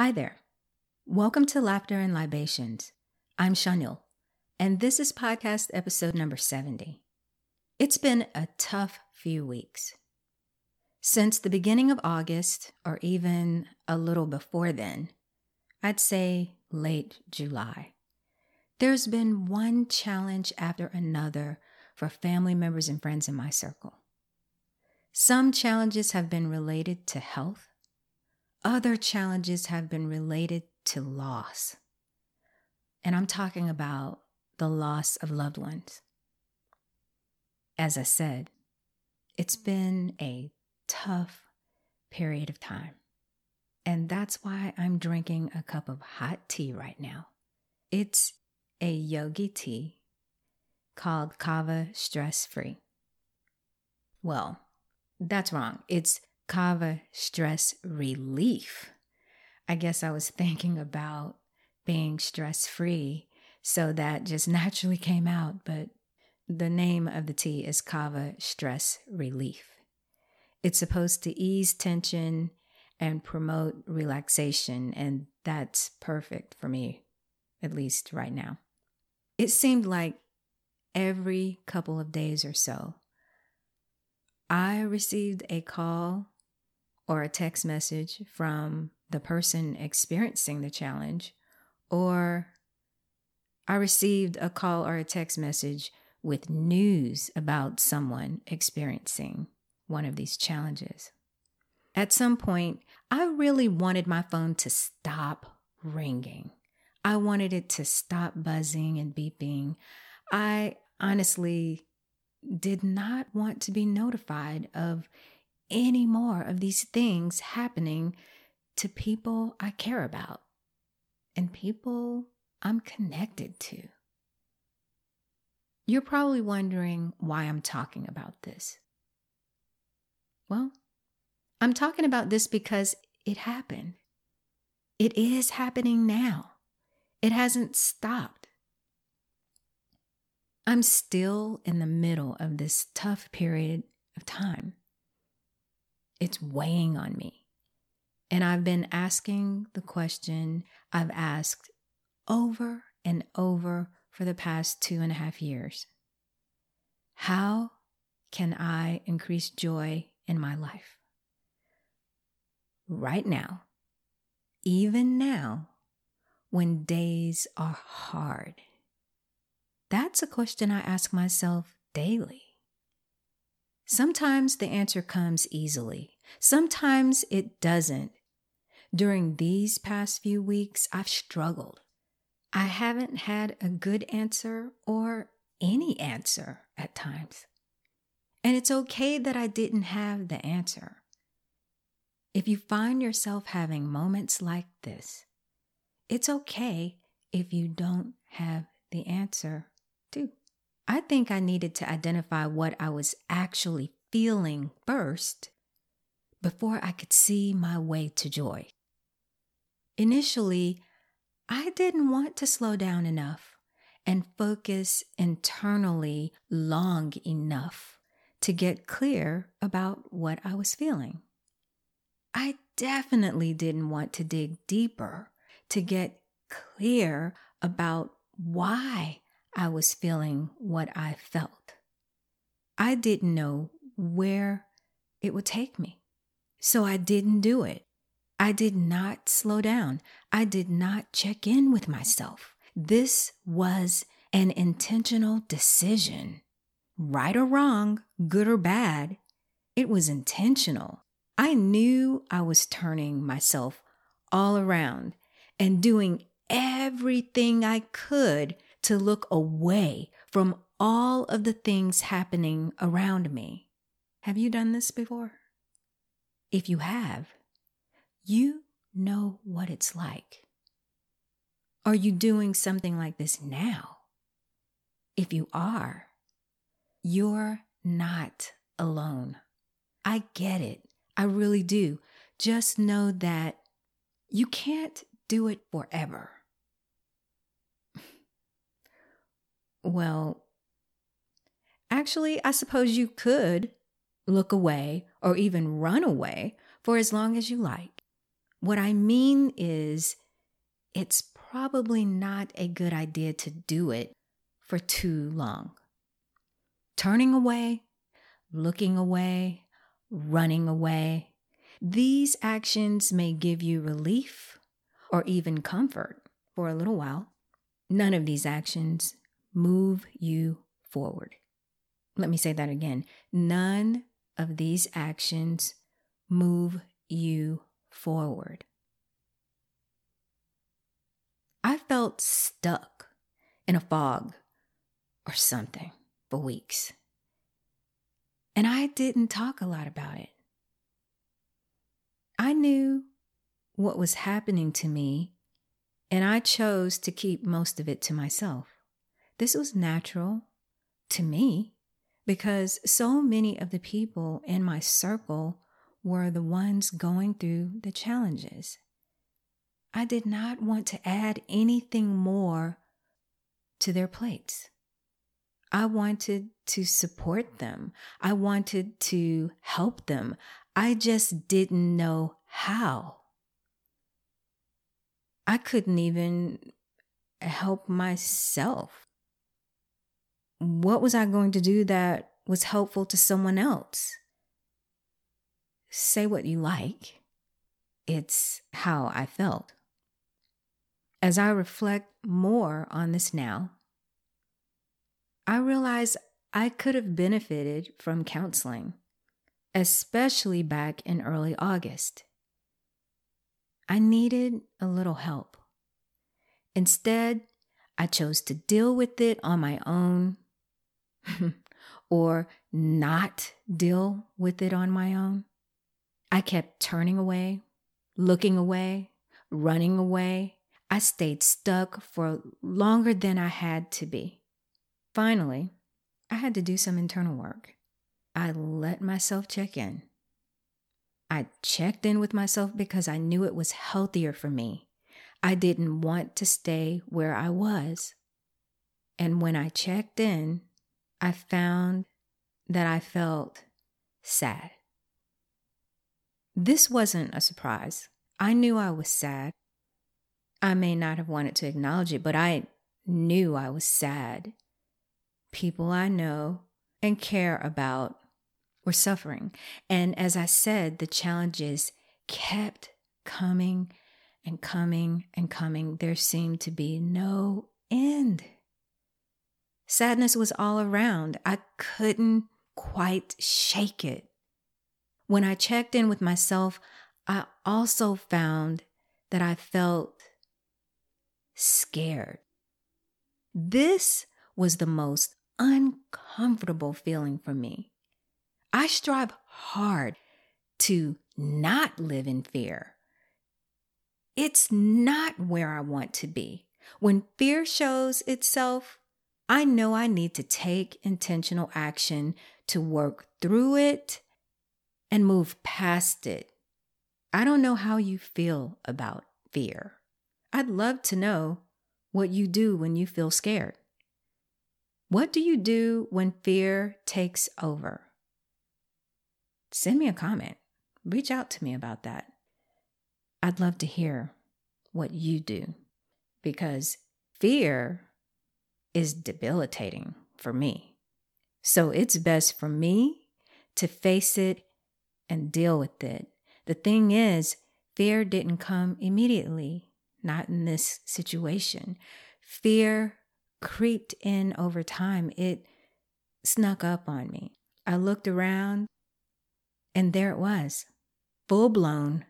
Hi there. Welcome to Laughter and Libations. I'm Shanil, and this is podcast episode number 70. It's been a tough few weeks. Since the beginning of August, or even a little before then, I'd say late July, there's been one challenge after another for family members and friends in my circle. Some challenges have been related to health, other challenges have been related to loss. And I'm talking about the loss of loved ones. As I said, it's been a tough period of time. And that's why I'm drinking a cup of hot tea right now. It's a yogi tea called Kava Stress Free. Well, that's wrong. It's Kava stress relief. I guess I was thinking about being stress free, so that just naturally came out, but the name of the tea is Kava Stress Relief. It's supposed to ease tension and promote relaxation, and that's perfect for me, at least right now. It seemed like every couple of days or so, I received a call or a text message from the person experiencing the challenge, or I received a call or a text message with news about someone experiencing one of these challenges. At some point, I really wanted my phone to stop ringing. I wanted it to stop buzzing and beeping. I honestly did not want to be notified of any more of these things happening to people I care about and people I'm connected to. You're probably wondering why I'm talking about this. Well, I'm talking about this because it happened. It is happening now. It hasn't stopped. I'm still in the middle of this tough period of time. It's weighing on me. And I've been asking the question I've asked over and over for the past two and a half years How can I increase joy in my life? Right now, even now, when days are hard? That's a question I ask myself daily. Sometimes the answer comes easily, sometimes it doesn't. During these past few weeks, I've struggled. I haven't had a good answer or any answer at times. And it's okay that I didn't have the answer. If you find yourself having moments like this, it's okay if you don't have the answer, too. I think I needed to identify what I was actually feeling first before I could see my way to joy. Initially, I didn't want to slow down enough and focus internally long enough to get clear about what I was feeling. I definitely didn't want to dig deeper to get clear about why I was feeling what I felt. I didn't know where it would take me. So I didn't do it. I did not slow down. I did not check in with myself. This was an intentional decision. Right or wrong, good or bad, it was intentional. I knew I was turning myself all around and doing everything I could to look away from all of the things happening around me. Have you done this before? If you have, you know what it's like. Are you doing something like this now? If you are, you're not alone. I get it. I really do. Just know that you can't do it forever. Well, actually, I suppose you could look away or even run away for as long as you like. What I mean is, it's probably not a good idea to do it for too long. Turning away, looking away, running away, these actions may give you relief or even comfort for a little while. None of these actions move you forward. Let me say that again. None of these actions move you forward. I felt stuck in a fog or something for weeks. And I didn't talk a lot about it. I knew what was happening to me, and I chose to keep most of it to myself. This was natural to me because so many of the people in my circle were the ones going through the challenges. I did not want to add anything more to their plates. I wanted to support them. I wanted to help them. I just didn't know how. I couldn't even help myself. What was I going to do that was helpful to someone else? Say what you like. It's how I felt. As I reflect more on this now, I realize I could have benefited from counseling, especially back in early August. I needed a little help. Instead, I chose to deal with it on my own or not deal with it on my own. I kept turning away, looking away, running away. I stayed stuck for longer than I had to be. Finally, I had to do some internal work. I let myself check in. I checked in with myself because I knew it was healthier for me. I didn't want to stay where I was. And when I checked in, I found that I felt sad. This wasn't a surprise. I knew I was sad. I may not have wanted to acknowledge it, but I knew I was sad. People I know and care about were suffering. And as I said, the challenges kept coming and coming and coming. There seemed to be no end. Sadness was all around. I couldn't quite shake it. When I checked in with myself, I also found that I felt scared. This was the most uncomfortable feeling for me. I strive hard to not live in fear. It's not where I want to be. When fear shows itself, I know I need to take intentional action to work through it and move past it. I don't know how you feel about fear. I'd love to know what you do when you feel scared. What do you do when fear takes over? Send me a comment. Reach out to me about that. I'd love to hear what you do because fear is debilitating for me. So it's best for me to face it and deal with it. The thing is, fear didn't come immediately, not in this situation. Fear creeped in over time. It snuck up on me. I looked around and there it was, full blown.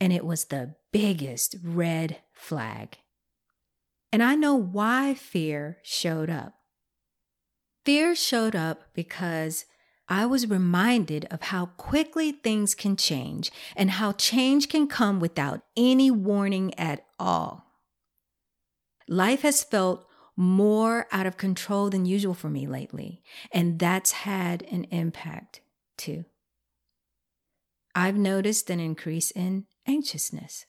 And it was the biggest red flag. And I know why fear showed up. Fear showed up because I was reminded of how quickly things can change and how change can come without any warning at all. Life has felt more out of control than usual for me lately, and that's had an impact too. I've noticed an increase in anxiousness.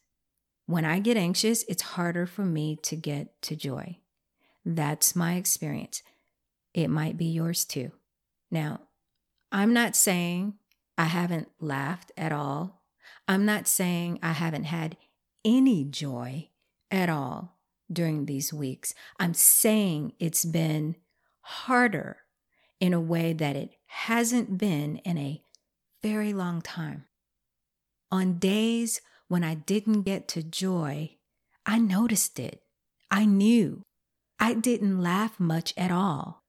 When I get anxious, it's harder for me to get to joy. That's my experience. It might be yours too. Now, I'm not saying I haven't laughed at all. I'm not saying I haven't had any joy at all during these weeks. I'm saying it's been harder in a way that it hasn't been in a very long time. On days when I didn't get to joy, I noticed it. I knew. I didn't laugh much at all.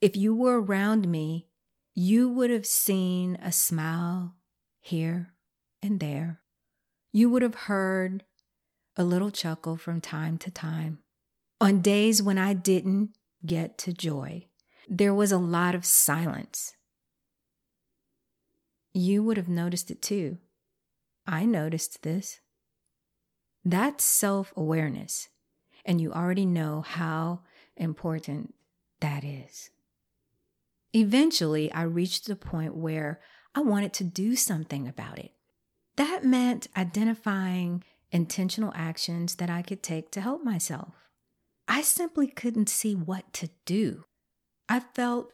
If you were around me, you would have seen a smile here and there. You would have heard a little chuckle from time to time. On days when I didn't get to joy, there was a lot of silence. You would have noticed it too. I noticed this. That's self awareness, and you already know how important that is. Eventually, I reached the point where I wanted to do something about it. That meant identifying intentional actions that I could take to help myself. I simply couldn't see what to do. I felt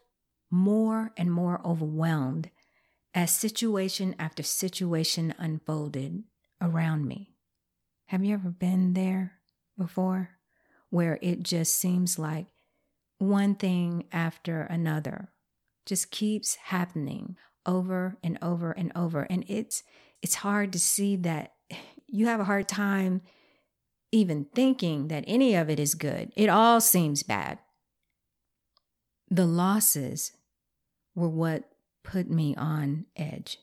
more and more overwhelmed as situation after situation unfolded around me. Have you ever been there before where it just seems like one thing after another just keeps happening over and over and over and it's it's hard to see that you have a hard time even thinking that any of it is good. It all seems bad. The losses were what put me on edge.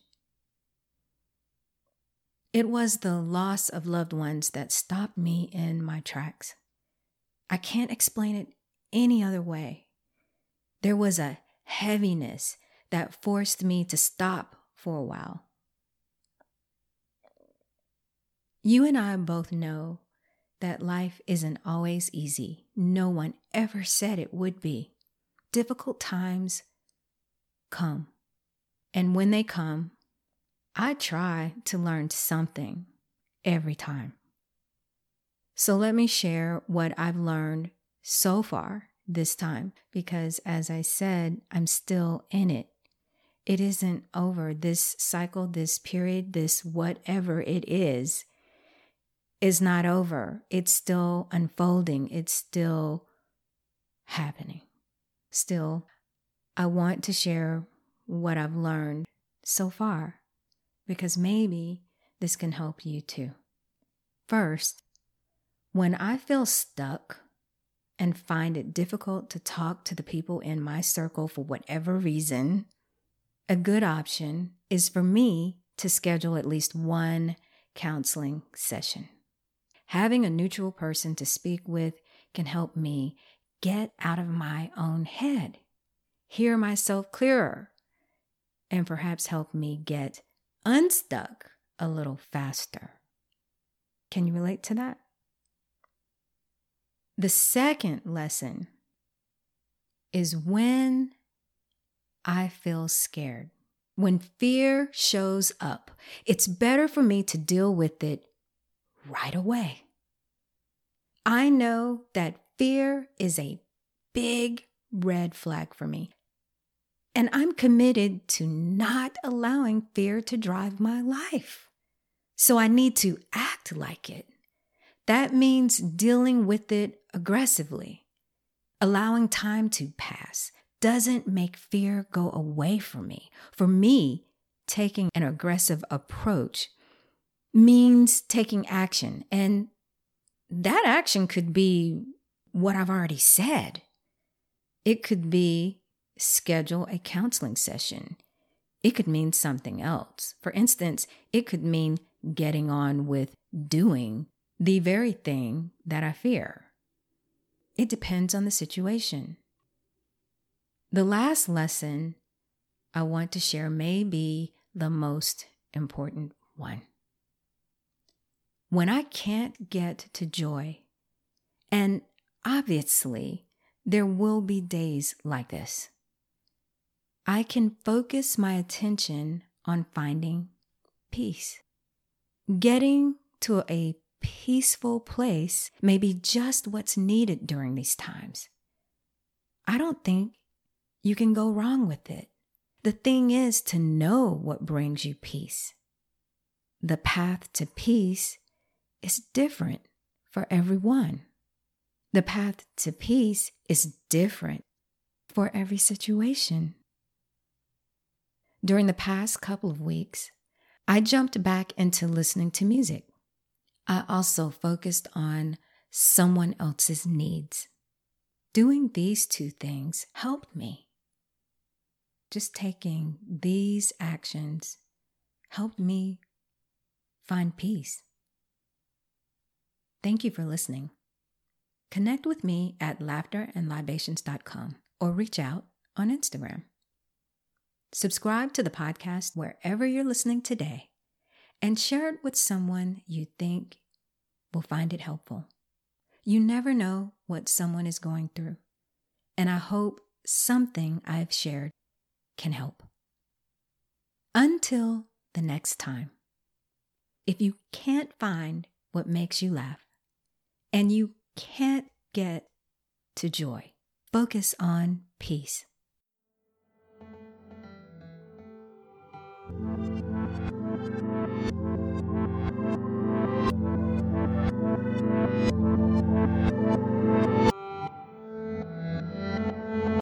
It was the loss of loved ones that stopped me in my tracks. I can't explain it any other way. There was a heaviness that forced me to stop for a while. You and I both know that life isn't always easy. No one ever said it would be. Difficult times come. And when they come, I try to learn something every time. So let me share what I've learned so far this time because, as I said, I'm still in it. It isn't over. This cycle, this period, this whatever it is is not over. It's still unfolding, it's still happening. Still, I want to share what I've learned so far because maybe this can help you too. First, when I feel stuck and find it difficult to talk to the people in my circle for whatever reason, a good option is for me to schedule at least one counseling session. Having a neutral person to speak with can help me get out of my own head, hear myself clearer, and perhaps help me get unstuck a little faster. Can you relate to that? The second lesson is when I feel scared. When fear shows up, it's better for me to deal with it right away. I know that fear is a big red flag for me. And I'm committed to not allowing fear to drive my life. So I need to act like it. That means dealing with it aggressively. Allowing time to pass doesn't make fear go away from me. For me, taking an aggressive approach means taking action. And that action could be what I've already said. It could be schedule a counseling session. It could mean something else. For instance, it could mean getting on with doing the very thing that I fear. It depends on the situation. The last lesson I want to share may be the most important one when I can't get to joy, and obviously there will be days like this, I can focus my attention on finding peace. Getting to a peaceful place may be just what's needed during these times. I don't think you can go wrong with it. The thing is to know what brings you peace. the path to peace is different for everyone. The path to peace is different for every situation. During the past couple of weeks, I jumped back into listening to music. I also focused on someone else's needs. Doing these two things helped me. Just taking these actions helped me find peace. Thank you for listening. Connect with me at laughterandlibations.com or reach out on Instagram. Subscribe to the podcast wherever you're listening today and share it with someone you think will find it helpful. You never know what someone is going through, and I hope something I've shared can help. Until the next time, if you can't find what makes you laugh and you can't get to joy, focus on peace.